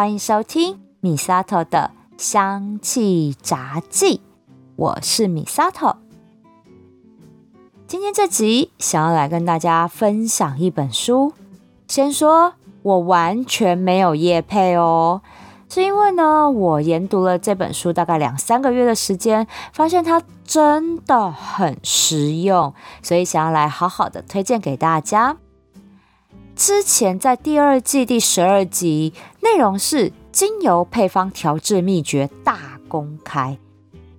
欢迎收听米萨头的香气杂记，我是米萨头。今天这集想要来跟大家分享一本书。先说，我完全没有夜配哦，是因为呢，我研读了这本书大概两三个月的时间，发现它真的很实用，所以想要来好好的推荐给大家。之前在第二季第十二集，内容是精油配方调制秘诀大公开。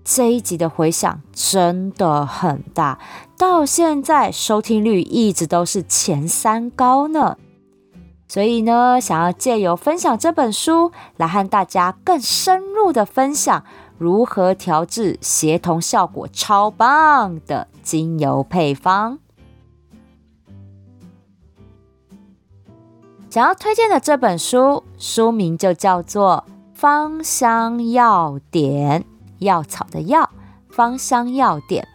这一集的回响真的很大，到现在收听率一直都是前三高呢。所以呢，想要借由分享这本书，来和大家更深入的分享如何调制协同效果超棒的精油配方。想要推荐的这本书，书名就叫做《芳香药典》。药草的药，芳香药典，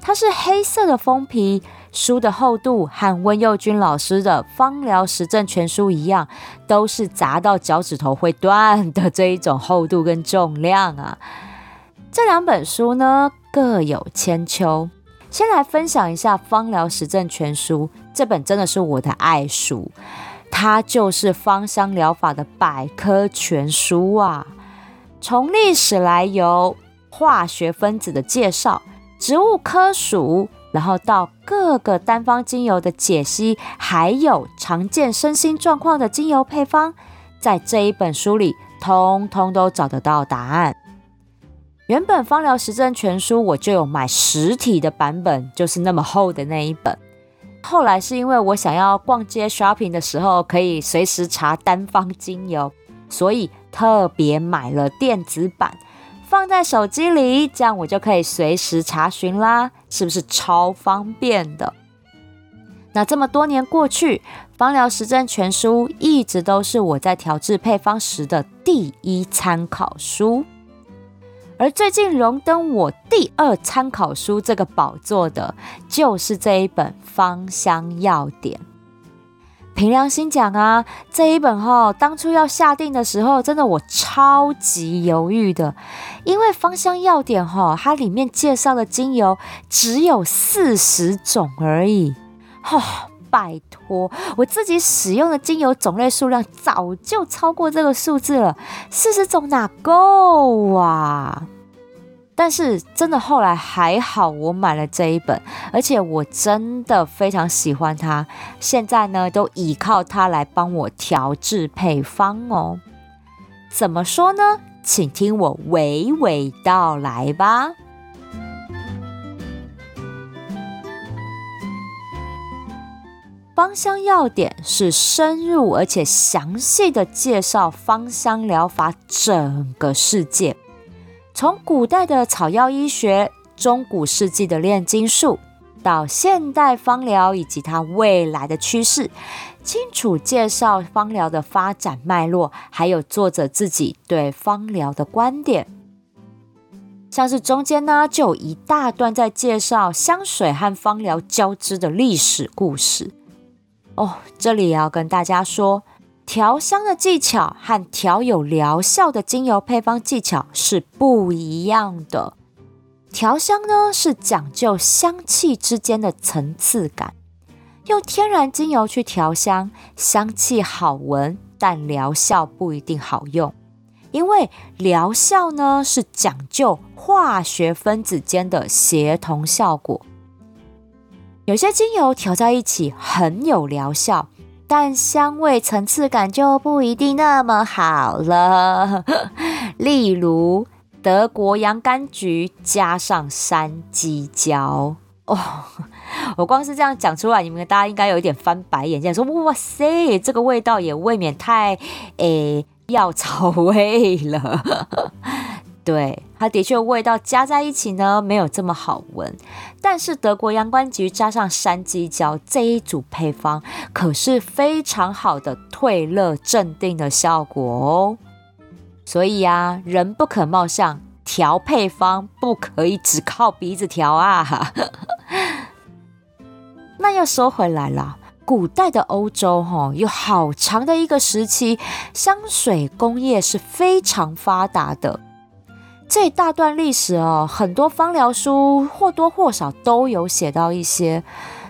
它是黑色的封皮，书的厚度和温佑君老师的《芳疗实证全书》一样，都是砸到脚趾头会断的这一种厚度跟重量啊。这两本书呢各有千秋，先来分享一下《芳疗实证全书》这本，真的是我的爱书，它就是芳香疗法的百科全书啊。从历史来由、化学分子的介绍、植物科属，然后到各个单方精油的解析，还有常见身心状况的精油配方，在这一本书里，通通都找得到答案。原本《芳疗实证全书》我就有买实体的版本，就是那么厚的那一本。后来是因为我想要逛街 shopping 的时候，可以随时查单方精油，所以。特别买了电子版，放在手机里，这样我就可以随时查询啦，是不是超方便的？那这么多年过去，《芳疗实证全书》一直都是我在调制配方时的第一参考书，而最近荣登我第二参考书这个宝座的，就是这一本《芳香要点》。凭良心讲啊，这一本哈，当初要下定的时候，真的我超级犹豫的，因为芳香药典哈，它里面介绍的精油只有四十种而已，哈，拜托，我自己使用的精油种类数量早就超过这个数字了，四十种哪够啊？但是真的后来还好，我买了这一本，而且我真的非常喜欢它。现在呢，都依靠它来帮我调制配方哦。怎么说呢？请听我娓娓道来吧。芳香要点是深入而且详细的介绍芳香疗法整个世界。从古代的草药医学、中古世纪的炼金术，到现代芳疗以及它未来的趋势，清楚介绍芳疗的发展脉络，还有作者自己对芳疗的观点。像是中间呢，就有一大段在介绍香水和芳疗交织的历史故事。哦，这里也要跟大家说。调香的技巧和调有疗效的精油配方技巧是不一样的。调香呢是讲究香气之间的层次感，用天然精油去调香，香气好闻，但疗效不一定好用，因为疗效呢是讲究化学分子间的协同效果。有些精油调在一起很有疗效。但香味层次感就不一定那么好了。例如德国洋甘菊加上山鸡椒哦，我光是这样讲出来，你们大家应该有一点翻白眼，这样说哇塞，这个味道也未免太诶药草味了。对，它的确味道加在一起呢，没有这么好闻。但是德国洋甘菊加上山鸡椒这一组配方，可是非常好的退热镇定的效果哦。所以啊，人不可貌相，调配方不可以只靠鼻子调啊。那又说回来了。古代的欧洲，哈，有好长的一个时期，香水工业是非常发达的。这大段历史哦，很多方疗书或多或少都有写到一些。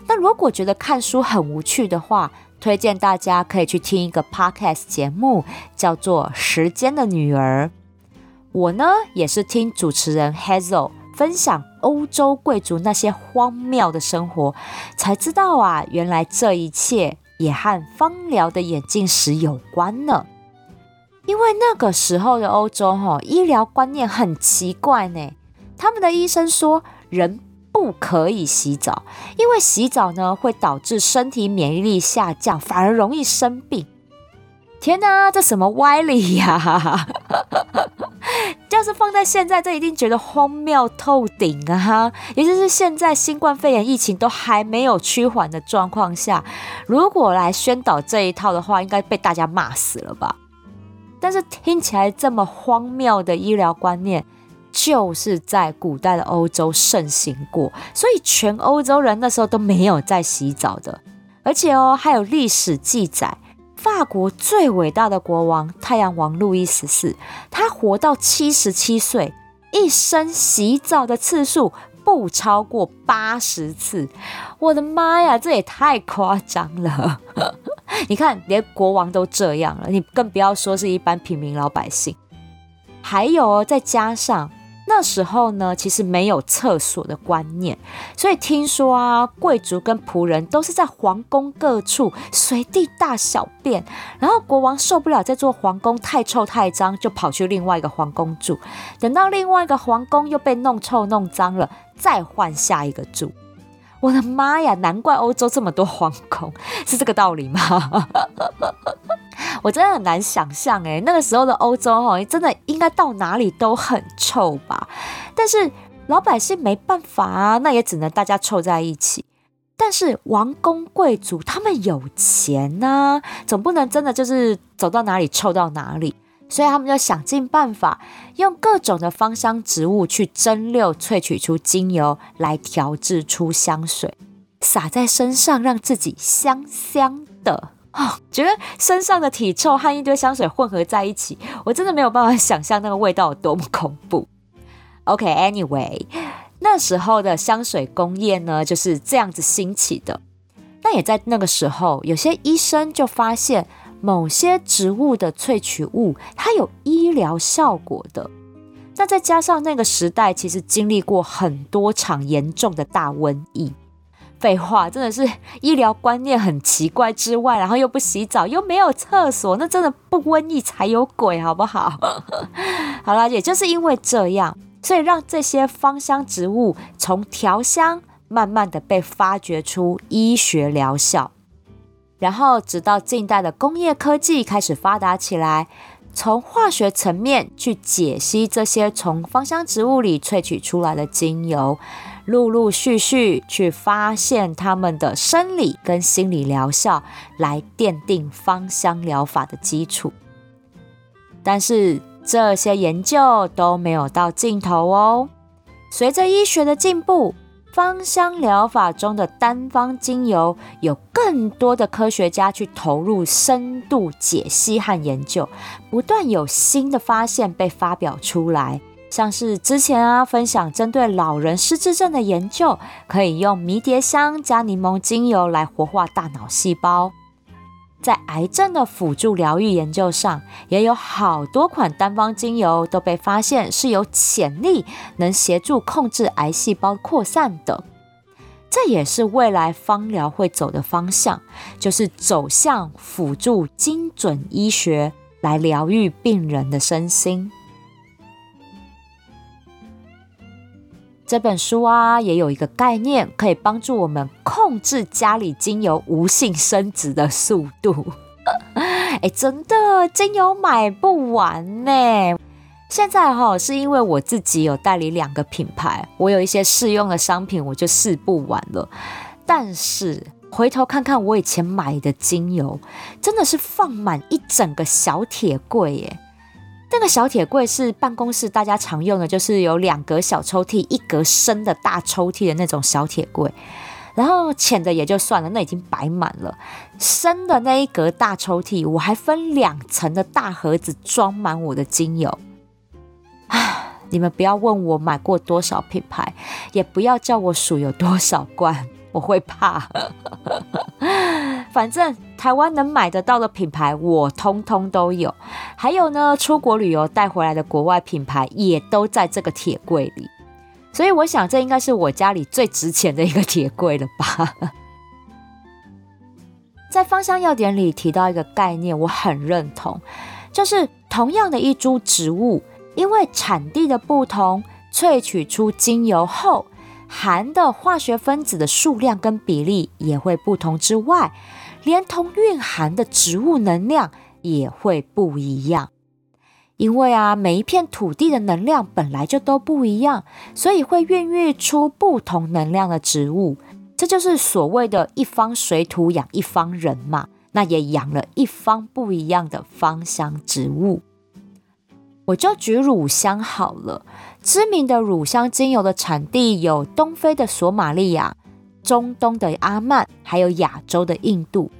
那如果觉得看书很无趣的话，推荐大家可以去听一个 podcast 节目，叫做《时间的女儿》。我呢，也是听主持人 Hazel 分享欧洲贵族那些荒谬的生活，才知道啊，原来这一切也和方疗的眼镜史有关呢。因为那个时候的欧洲，哈，医疗观念很奇怪呢。他们的医生说，人不可以洗澡，因为洗澡呢会导致身体免疫力下降，反而容易生病。天哪，这什么歪理呀！要是放在现在，这一定觉得荒谬透顶啊！哈，也就是现在新冠肺炎疫情都还没有趋缓的状况下，如果来宣导这一套的话，应该被大家骂死了吧？但是听起来这么荒谬的医疗观念，就是在古代的欧洲盛行过，所以全欧洲人那时候都没有在洗澡的。而且哦，还有历史记载，法国最伟大的国王太阳王路易十四，他活到七十七岁，一生洗澡的次数不超过八十次。我的妈呀，这也太夸张了！你看，连国王都这样了，你更不要说是一般平民老百姓。还有哦，再加上那时候呢，其实没有厕所的观念，所以听说啊，贵族跟仆人都是在皇宫各处随地大小便，然后国王受不了这座皇宫太臭太脏，就跑去另外一个皇宫住。等到另外一个皇宫又被弄臭弄脏了，再换下一个住。我的妈呀！难怪欧洲这么多皇宫，是这个道理吗？我真的很难想象哎，那个时候的欧洲哈，真的应该到哪里都很臭吧？但是老百姓没办法啊，那也只能大家凑在一起。但是王公贵族他们有钱呐，总不能真的就是走到哪里臭到哪里。所以他们就想尽办法，用各种的芳香植物去蒸馏萃取出精油，来调制出香水，洒在身上，让自己香香的。哦，觉得身上的体臭和一堆香水混合在一起，我真的没有办法想象那个味道有多么恐怖。OK，Anyway，那时候的香水工业呢就是这样子兴起的。那也在那个时候，有些医生就发现。某些植物的萃取物，它有医疗效果的。那再加上那个时代，其实经历过很多场严重的大瘟疫。废话，真的是医疗观念很奇怪之外，然后又不洗澡，又没有厕所，那真的不瘟疫才有鬼，好不好？好了，也就是因为这样，所以让这些芳香植物从调香，慢慢的被发掘出医学疗效。然后，直到近代的工业科技开始发达起来，从化学层面去解析这些从芳香植物里萃取出来的精油，陆陆续续去发现它们的生理跟心理疗效，来奠定芳香疗法的基础。但是这些研究都没有到尽头哦，随着医学的进步。芳香疗法中的单方精油，有更多的科学家去投入深度解析和研究，不断有新的发现被发表出来。像是之前啊分享针对老人失智症的研究，可以用迷迭香加柠檬精油来活化大脑细胞。在癌症的辅助疗愈研究上，也有好多款单方精油都被发现是有潜力能协助控制癌细胞扩散的。这也是未来芳疗会走的方向，就是走向辅助精准医学来疗愈病人的身心。这本书啊，也有一个概念，可以帮助我们控制家里精油无性生殖的速度。哎，真的，精油买不完呢。现在哈，是因为我自己有代理两个品牌，我有一些试用的商品，我就试不完了。但是回头看看我以前买的精油，真的是放满一整个小铁柜耶。那个小铁柜是办公室大家常用的，就是有两格小抽屉，一格深的大抽屉的那种小铁柜。然后浅的也就算了，那已经摆满了。深的那一格大抽屉，我还分两层的大盒子装满我的精油。唉，你们不要问我买过多少品牌，也不要叫我数有多少罐，我会怕。反正台湾能买得到的品牌，我通通都有。还有呢，出国旅游带回来的国外品牌，也都在这个铁柜里。所以我想，这应该是我家里最值钱的一个铁柜了吧。在芳香药典里提到一个概念，我很认同，就是同样的一株植物，因为产地的不同，萃取出精油后含的化学分子的数量跟比例也会不同之外，连同蕴含的植物能量也会不一样。因为啊，每一片土地的能量本来就都不一样，所以会孕育出不同能量的植物。这就是所谓的一方水土养一方人嘛。那也养了一方不一样的芳香植物。我就举乳香好了，知名的乳香精油的产地有东非的索马利亚、中东的阿曼，还有亚洲的印度。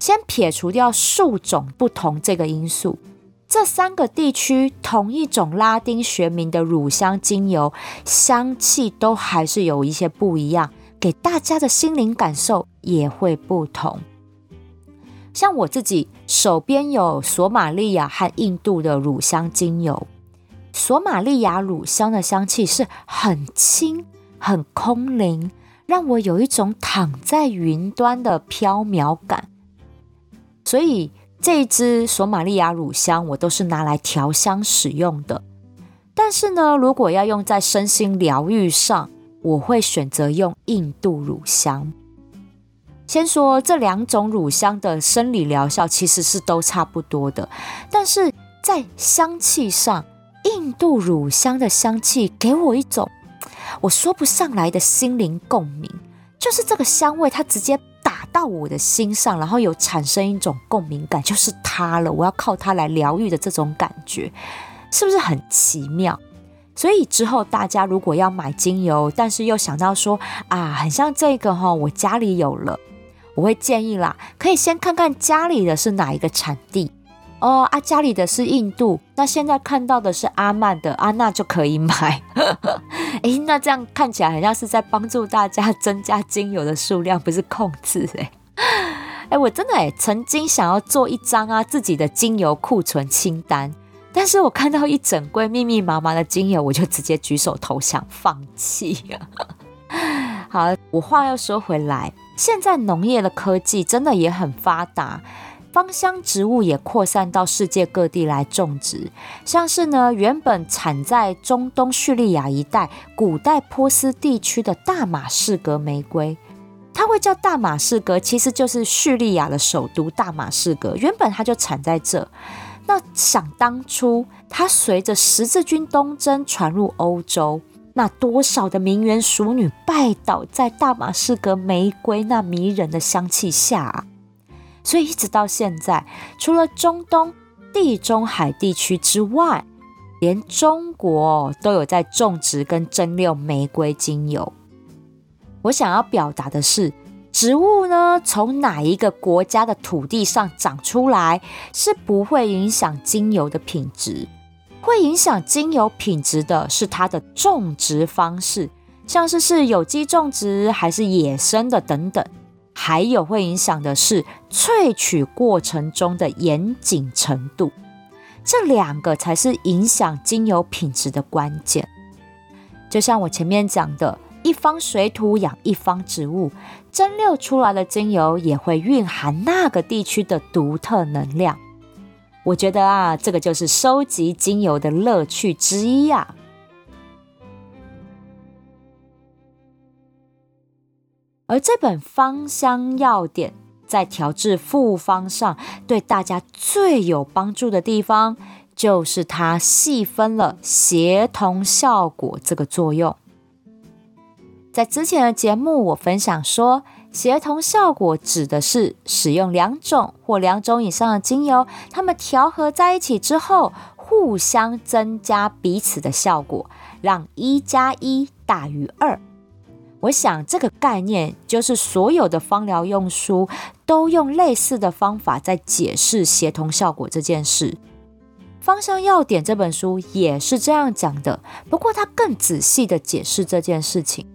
先撇除掉树种不同这个因素。这三个地区同一种拉丁学名的乳香精油，香气都还是有一些不一样，给大家的心灵感受也会不同。像我自己手边有索马利亚和印度的乳香精油，索马利亚乳香的香气是很轻、很空灵，让我有一种躺在云端的飘渺感，所以。这一支索马利亚乳香，我都是拿来调香使用的。但是呢，如果要用在身心疗愈上，我会选择用印度乳香。先说这两种乳香的生理疗效其实是都差不多的，但是在香气上，印度乳香的香气给我一种我说不上来的心灵共鸣，就是这个香味它直接打。到我的心上，然后有产生一种共鸣感，就是它了。我要靠它来疗愈的这种感觉，是不是很奇妙？所以之后大家如果要买精油，但是又想到说啊，很像这个哈，我家里有了，我会建议啦，可以先看看家里的是哪一个产地哦。啊，家里的是印度，那现在看到的是阿曼的啊，那就可以买。哎，那这样看起来好像是在帮助大家增加精油的数量，不是控制哎。哎，我真的哎，曾经想要做一张啊自己的精油库存清单，但是我看到一整柜密密麻麻的精油，我就直接举手投降放弃。好，我话又说回来，现在农业的科技真的也很发达。芳香植物也扩散到世界各地来种植，像是呢原本产在中东叙利亚一带、古代波斯地区的大马士革玫瑰，它会叫大马士革，其实就是叙利亚的首都大马士革，原本它就产在这。那想当初，它随着十字军东征传入欧洲，那多少的名媛淑女拜倒在大马士革玫瑰那迷人的香气下啊！所以一直到现在，除了中东、地中海地区之外，连中国都有在种植跟蒸馏玫瑰精油。我想要表达的是，植物呢从哪一个国家的土地上长出来，是不会影响精油的品质。会影响精油品质的是它的种植方式，像是是有机种植还是野生的等等。还有会影响的是萃取过程中的严谨程度，这两个才是影响精油品质的关键。就像我前面讲的，一方水土养一方植物，蒸馏出来的精油也会蕴含那个地区的独特能量。我觉得啊，这个就是收集精油的乐趣之一呀。而这本芳香药典在调制复方上，对大家最有帮助的地方，就是它细分了协同效果这个作用。在之前的节目，我分享说，协同效果指的是使用两种或两种以上的精油，它们调和在一起之后，互相增加彼此的效果，让一加一大于二。我想这个概念就是所有的芳疗用书都用类似的方法在解释协同效果这件事。《芳香药典》这本书也是这样讲的，不过它更仔细的解释这件事情。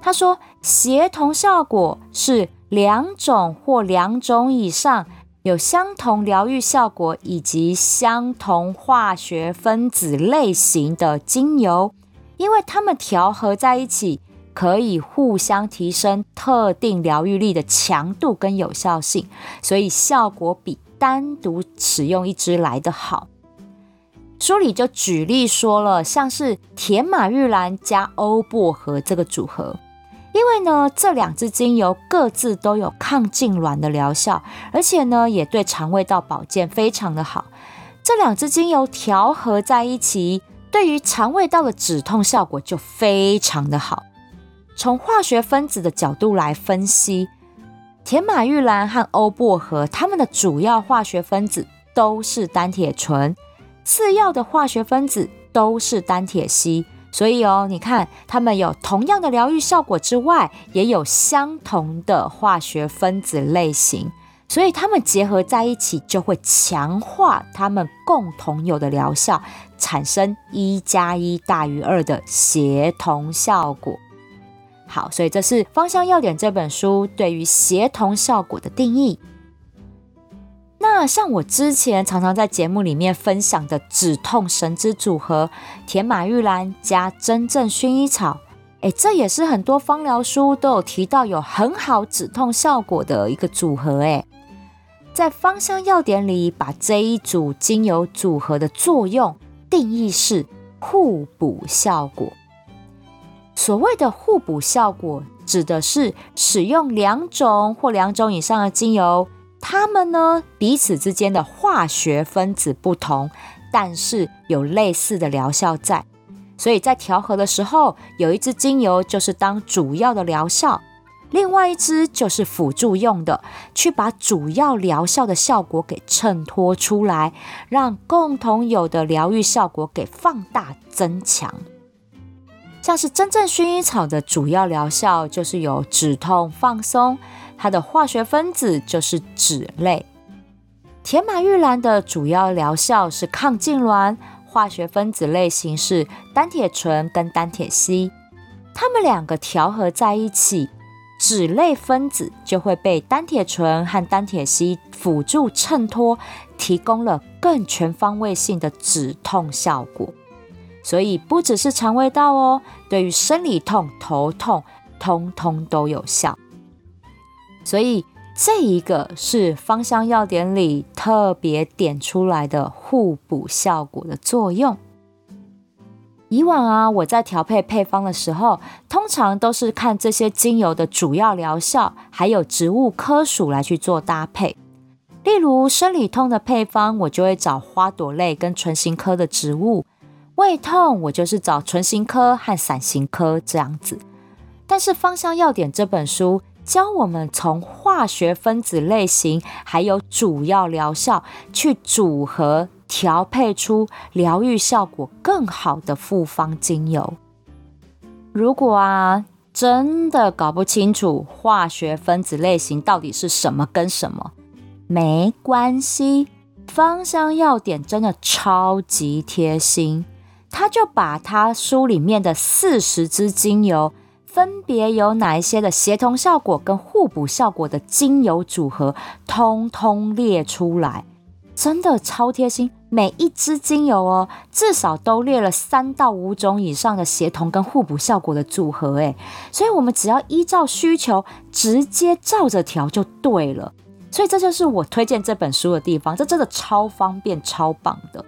他说，协同效果是两种或两种以上有相同疗愈效果以及相同化学分子类型的精油，因为它们调和在一起。可以互相提升特定疗愈力的强度跟有效性，所以效果比单独使用一支来的好。书里就举例说了，像是铁马玉兰加欧薄荷这个组合，因为呢这两支精油各自都有抗痉挛的疗效，而且呢也对肠胃道保健非常的好。这两支精油调和在一起，对于肠胃道的止痛效果就非常的好。从化学分子的角度来分析，甜马玉兰和欧薄荷，它们的主要化学分子都是单铁醇，次要的化学分子都是单铁烯。所以哦，你看它们有同样的疗愈效果之外，也有相同的化学分子类型，所以它们结合在一起就会强化它们共同有的疗效，产生一加一大于二的协同效果。好，所以这是《芳香要点》这本书对于协同效果的定义。那像我之前常常在节目里面分享的止痛神之组合，甜马玉兰加真正薰衣草，哎，这也是很多芳疗书都有提到有很好止痛效果的一个组合。哎，在《芳香要点》里，把这一组精油组合的作用定义是互补效果。所谓的互补效果，指的是使用两种或两种以上的精油，它们呢彼此之间的化学分子不同，但是有类似的疗效在。所以在调和的时候，有一支精油就是当主要的疗效，另外一支就是辅助用的，去把主要疗效的效果给衬托出来，让共同有的疗愈效果给放大增强。像是真正薰衣草的主要疗效就是有止痛放松，它的化学分子就是脂类；铁马玉兰的主要疗效是抗痉挛，化学分子类型是单铁醇跟单铁烯。它们两个调和在一起，脂类分子就会被单铁醇和单铁烯辅助衬托，提供了更全方位性的止痛效果。所以不只是肠胃道哦，对于生理痛、头痛，通通都有效。所以这一个是芳香药典里特别点出来的互补效果的作用。以往啊，我在调配配方的时候，通常都是看这些精油的主要疗效，还有植物科属来去做搭配。例如生理痛的配方，我就会找花朵类跟唇形科的植物。胃痛，我就是找唇形科和伞形科这样子。但是《芳香要点》这本书教我们从化学分子类型还有主要疗效去组合调配出疗愈效果更好的复方精油。如果啊真的搞不清楚化学分子类型到底是什么跟什么，没关系，《芳香要点》真的超级贴心。他就把他书里面的四十支精油，分别有哪一些的协同效果跟互补效果的精油组合，通通列出来，真的超贴心。每一支精油哦，至少都列了三到五种以上的协同跟互补效果的组合，诶，所以我们只要依照需求，直接照着调就对了。所以这就是我推荐这本书的地方，这真的超方便、超棒的。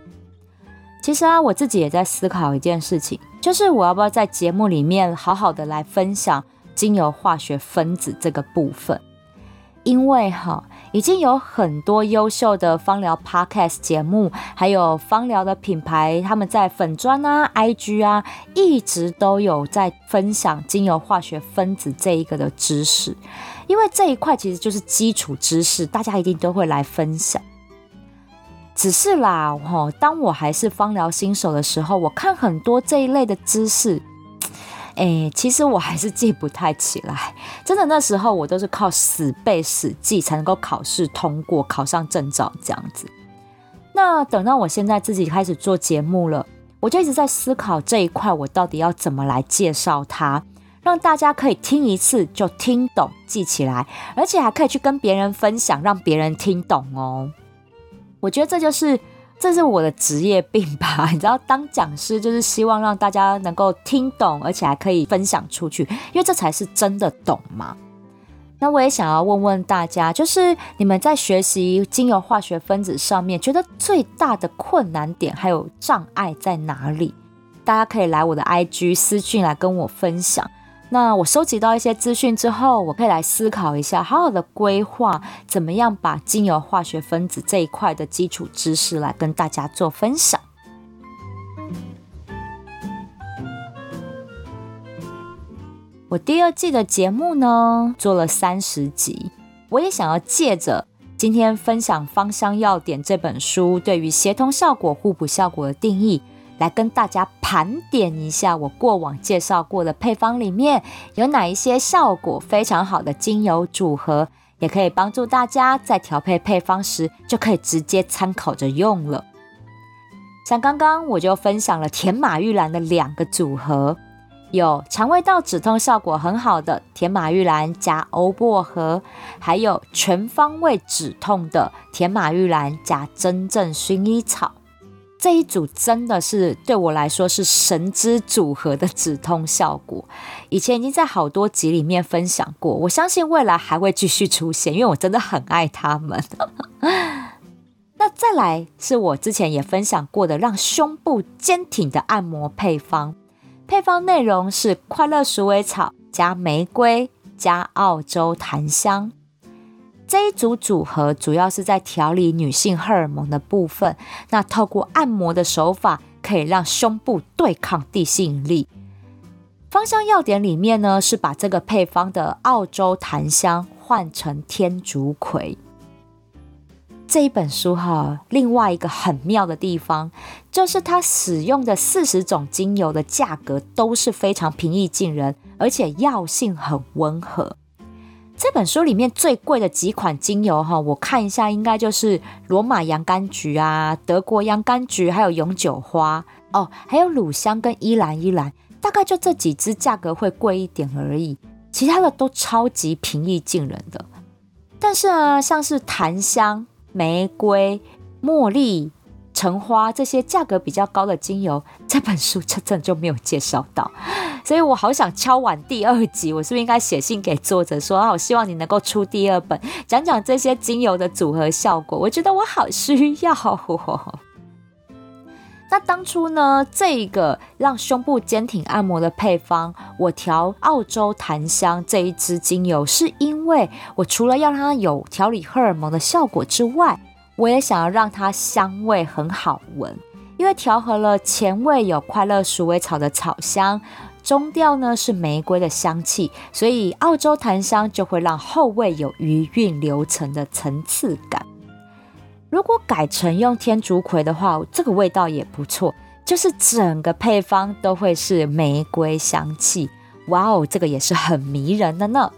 其实啊，我自己也在思考一件事情，就是我要不要在节目里面好好的来分享精油化学分子这个部分？因为哈，已经有很多优秀的芳疗 podcast 节目，还有芳疗的品牌，他们在粉砖啊、IG 啊，一直都有在分享精油化学分子这一个的知识。因为这一块其实就是基础知识，大家一定都会来分享。只是啦，哈，当我还是芳疗新手的时候，我看很多这一类的知识，哎，其实我还是记不太起来。真的那时候我都是靠死背死记才能够考试通过，考上证照这样子。那等到我现在自己开始做节目了，我就一直在思考这一块，我到底要怎么来介绍它，让大家可以听一次就听懂、记起来，而且还可以去跟别人分享，让别人听懂哦。我觉得这就是。这是我的职业病吧？你知道，当讲师就是希望让大家能够听懂，而且还可以分享出去，因为这才是真的懂嘛。那我也想要问问大家，就是你们在学习精油化学分子上面，觉得最大的困难点还有障碍在哪里？大家可以来我的 IG 私讯来跟我分享。那我收集到一些资讯之后，我可以来思考一下，好好的规划怎么样把精油化学分子这一块的基础知识来跟大家做分享。我第二季的节目呢做了三十集，我也想要借着今天分享《芳香要点》这本书对于协同效果、互补效果的定义。来跟大家盘点一下，我过往介绍过的配方里面有哪一些效果非常好的精油组合，也可以帮助大家在调配配方时就可以直接参考着用了。像刚刚我就分享了甜马玉兰的两个组合，有肠胃道止痛效果很好的甜马玉兰加欧薄荷，还有全方位止痛的甜马玉兰加真正薰衣草。这一组真的是对我来说是神之组合的止痛效果，以前已经在好多集里面分享过，我相信未来还会继续出现，因为我真的很爱他们。那再来是我之前也分享过的让胸部坚挺的按摩配方，配方内容是快乐鼠尾草加玫瑰加澳洲檀香。这一组组合主要是在调理女性荷尔蒙的部分。那透过按摩的手法，可以让胸部对抗地心引力。芳香要点里面呢，是把这个配方的澳洲檀香换成天竺葵。这一本书哈，另外一个很妙的地方，就是它使用的四十种精油的价格都是非常平易近人，而且药性很温和。这本书里面最贵的几款精油哈，我看一下，应该就是罗马洋甘菊啊、德国洋甘菊，还有永久花哦，还有乳香跟依兰依兰，大概就这几支价格会贵一点而已，其他的都超级平易近人的。但是呢，像是檀香、玫瑰、茉莉。橙花这些价格比较高的精油，这本书真正就没有介绍到，所以我好想敲完第二集，我是不是应该写信给作者说啊，我希望你能够出第二本，讲讲这些精油的组合效果，我觉得我好需要。那当初呢，这个让胸部坚挺按摩的配方，我调澳洲檀香这一支精油，是因为我除了要让它有调理荷尔蒙的效果之外。我也想要让它香味很好闻，因为调和了前味有快乐鼠尾草的草香，中调呢是玫瑰的香气，所以澳洲檀香就会让后味有余韵流层的层次感。如果改成用天竺葵的话，这个味道也不错，就是整个配方都会是玫瑰香气。哇哦，这个也是很迷人的呢。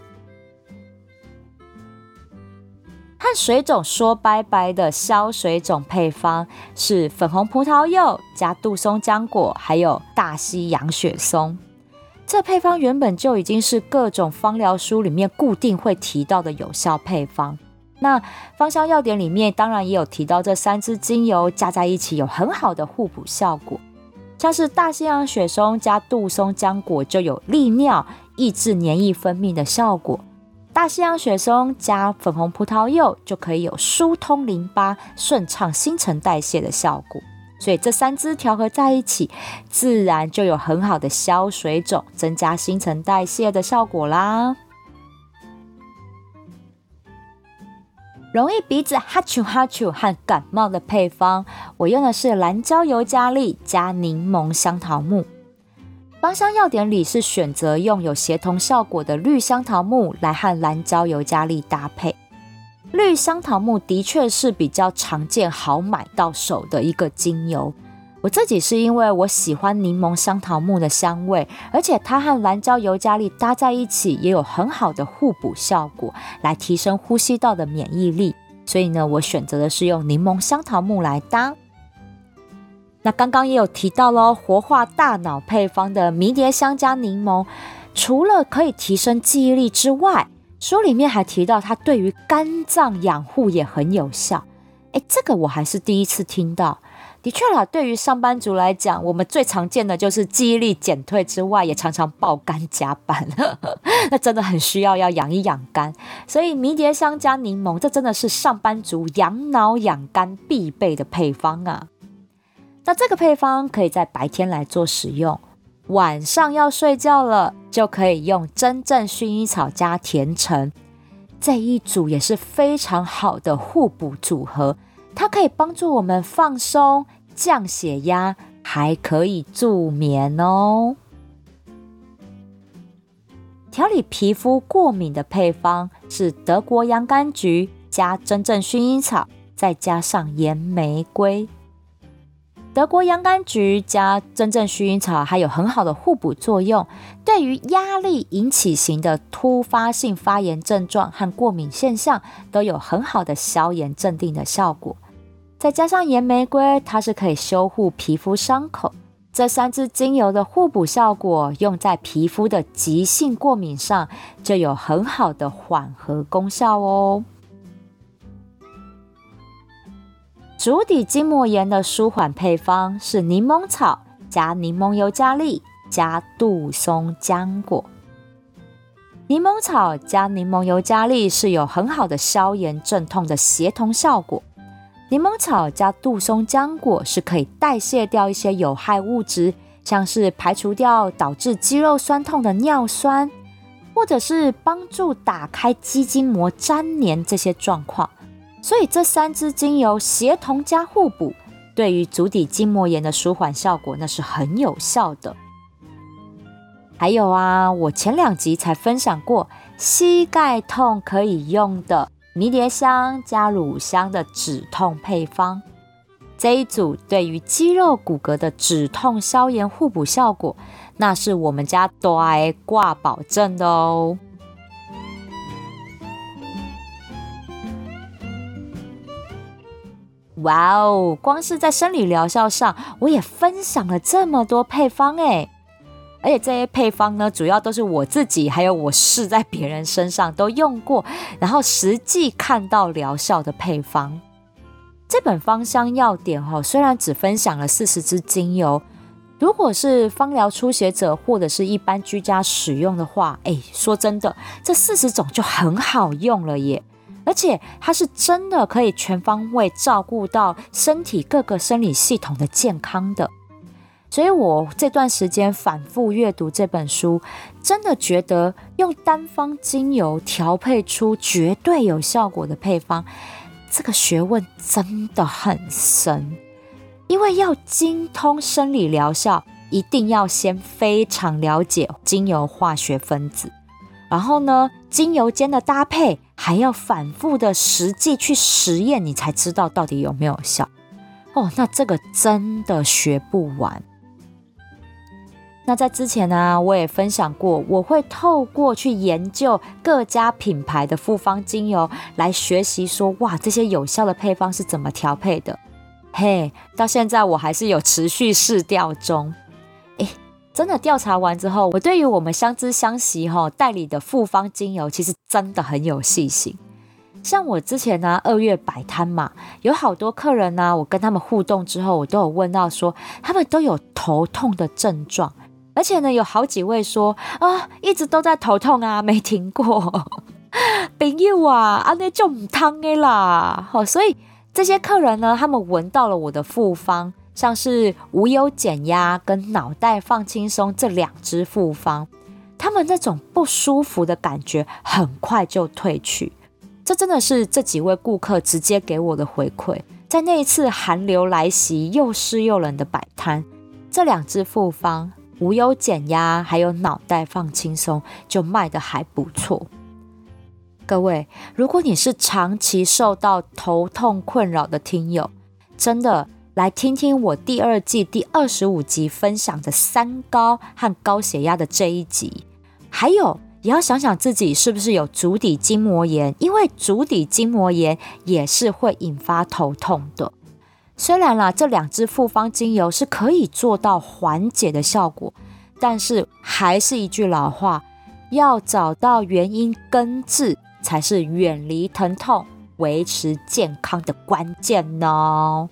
和水肿说拜拜的消水肿配方是粉红葡萄柚加杜松浆果，还有大西洋雪松。这配方原本就已经是各种芳疗书里面固定会提到的有效配方。那芳香要点里面当然也有提到这三支精油加在一起有很好的互补效果，像是大西洋雪松加杜松浆果就有利尿、抑制黏液分泌的效果。大西洋雪松加粉红葡萄柚就可以有疏通淋巴、顺畅新陈代谢的效果，所以这三支调和在一起，自然就有很好的消水肿、增加新陈代谢的效果啦。容易鼻子哈啾哈啾和感冒的配方，我用的是蓝椒油加力加柠檬香桃木。芳香药典里是选择用有协同效果的绿香桃木来和蓝椒尤加利搭配。绿香桃木的确是比较常见、好买到手的一个精油。我自己是因为我喜欢柠檬香桃木的香味，而且它和蓝椒尤加利搭在一起也有很好的互补效果，来提升呼吸道的免疫力。所以呢，我选择的是用柠檬香桃木来搭。那刚刚也有提到喽，活化大脑配方的迷迭香加柠檬，除了可以提升记忆力之外，书里面还提到它对于肝脏养护也很有效。哎，这个我还是第一次听到。的确啦，对于上班族来讲，我们最常见的就是记忆力减退之外，也常常爆肝加班，那真的很需要要养一养肝。所以迷迭香加柠檬，这真的是上班族养脑养肝必备的配方啊。那这个配方可以在白天来做使用，晚上要睡觉了就可以用真正薰衣草加甜橙，这一组也是非常好的互补组合。它可以帮助我们放松、降血压，还可以助眠哦。调理皮肤过敏的配方是德国洋甘菊加真正薰衣草，再加上岩玫瑰。德国洋甘菊加真正薰衣草还有很好的互补作用，对于压力引起型的突发性发炎症状和过敏现象都有很好的消炎镇定的效果。再加上岩玫瑰，它是可以修护皮肤伤口。这三支精油的互补效果，用在皮肤的急性过敏上，就有很好的缓和功效哦。足底筋膜炎的舒缓配方是柠檬草加柠檬尤加利加杜松浆果。柠檬草加柠檬尤加利是有很好的消炎镇痛的协同效果。柠檬草加杜松浆果是可以代谢掉一些有害物质，像是排除掉导致肌肉酸痛的尿酸，或者是帮助打开肌筋膜粘连这些状况。所以这三支精油协同加互补，对于足底筋膜炎的舒缓效果那是很有效的。还有啊，我前两集才分享过膝盖痛可以用的。迷迭香加乳香的止痛配方，这一组对于肌肉骨骼的止痛消炎互补效果，那是我们家多爱挂保证的哦。哇哦，光是在生理疗效上，我也分享了这么多配方哎。而且这些配方呢，主要都是我自己，还有我试在别人身上都用过，然后实际看到疗效的配方。这本芳香药典哈，虽然只分享了四十支精油，如果是芳疗初学者或者是一般居家使用的话，哎，说真的，这四十种就很好用了耶！而且它是真的可以全方位照顾到身体各个生理系统的健康的。所以我这段时间反复阅读这本书，真的觉得用单方精油调配出绝对有效果的配方，这个学问真的很深。因为要精通生理疗效，一定要先非常了解精油化学分子，然后呢，精油间的搭配还要反复的实际去实验，你才知道到底有没有效。哦，那这个真的学不完。那在之前呢，我也分享过，我会透过去研究各家品牌的复方精油来学习，说哇，这些有效的配方是怎么调配的。嘿，到现在我还是有持续试调中。诶，真的调查完之后，我对于我们相知相惜哈代理的复方精油，其实真的很有细心。像我之前呢，二月摆摊嘛，有好多客人呢，我跟他们互动之后，我都有问到说，他们都有头痛的症状。而且呢，有好几位说啊，一直都在头痛啊，没停过。朋友啊，啊那就唔汤的啦。好，所以这些客人呢，他们闻到了我的复方，像是无忧减压跟脑袋放轻松这两支复方，他们那种不舒服的感觉很快就退去。这真的是这几位顾客直接给我的回馈。在那一次寒流来袭又湿又冷的摆摊，这两支复方。无忧减压，还有脑袋放轻松，就卖的还不错。各位，如果你是长期受到头痛困扰的听友，真的来听听我第二季第二十五集分享的三高和高血压的这一集，还有也要想想自己是不是有足底筋膜炎，因为足底筋膜炎也是会引发头痛的。虽然啦，这两支复方精油是可以做到缓解的效果，但是还是一句老话，要找到原因根治，才是远离疼痛、维持健康的关键呢。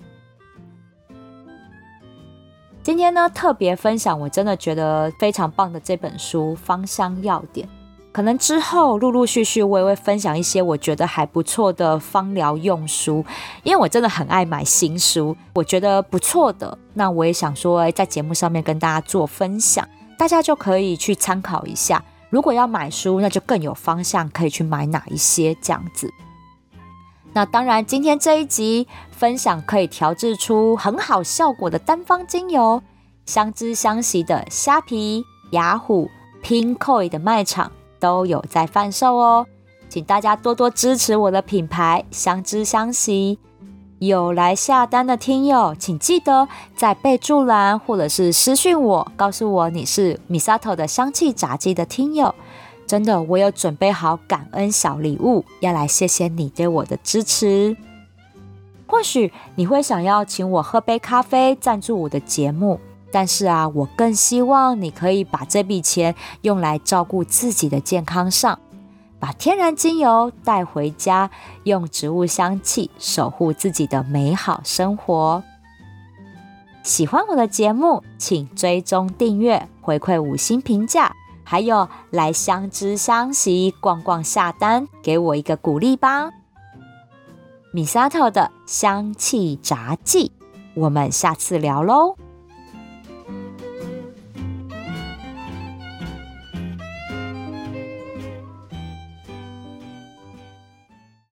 今天呢，特别分享我真的觉得非常棒的这本书《芳香要点》。可能之后陆陆续续我也会分享一些我觉得还不错的芳疗用书，因为我真的很爱买新书，我觉得不错的，那我也想说在节目上面跟大家做分享，大家就可以去参考一下。如果要买书，那就更有方向，可以去买哪一些这样子。那当然，今天这一集分享可以调制出很好效果的单方精油，相知相惜的虾皮、雅虎、Pinkoi 的卖场。都有在贩售哦，请大家多多支持我的品牌，相知相惜。有来下单的听友，请记得在备注栏或者是私讯我，告诉我你是 Misato 的香气炸鸡的听友。真的，我有准备好感恩小礼物，要来谢谢你对我的支持。或许你会想要请我喝杯咖啡，赞助我的节目。但是啊，我更希望你可以把这笔钱用来照顾自己的健康上，把天然精油带回家，用植物香气守护自己的美好生活。喜欢我的节目，请追踪订阅，回馈五星评价，还有来相知相惜逛逛下单，给我一个鼓励吧。米沙头的香气杂技，我们下次聊喽。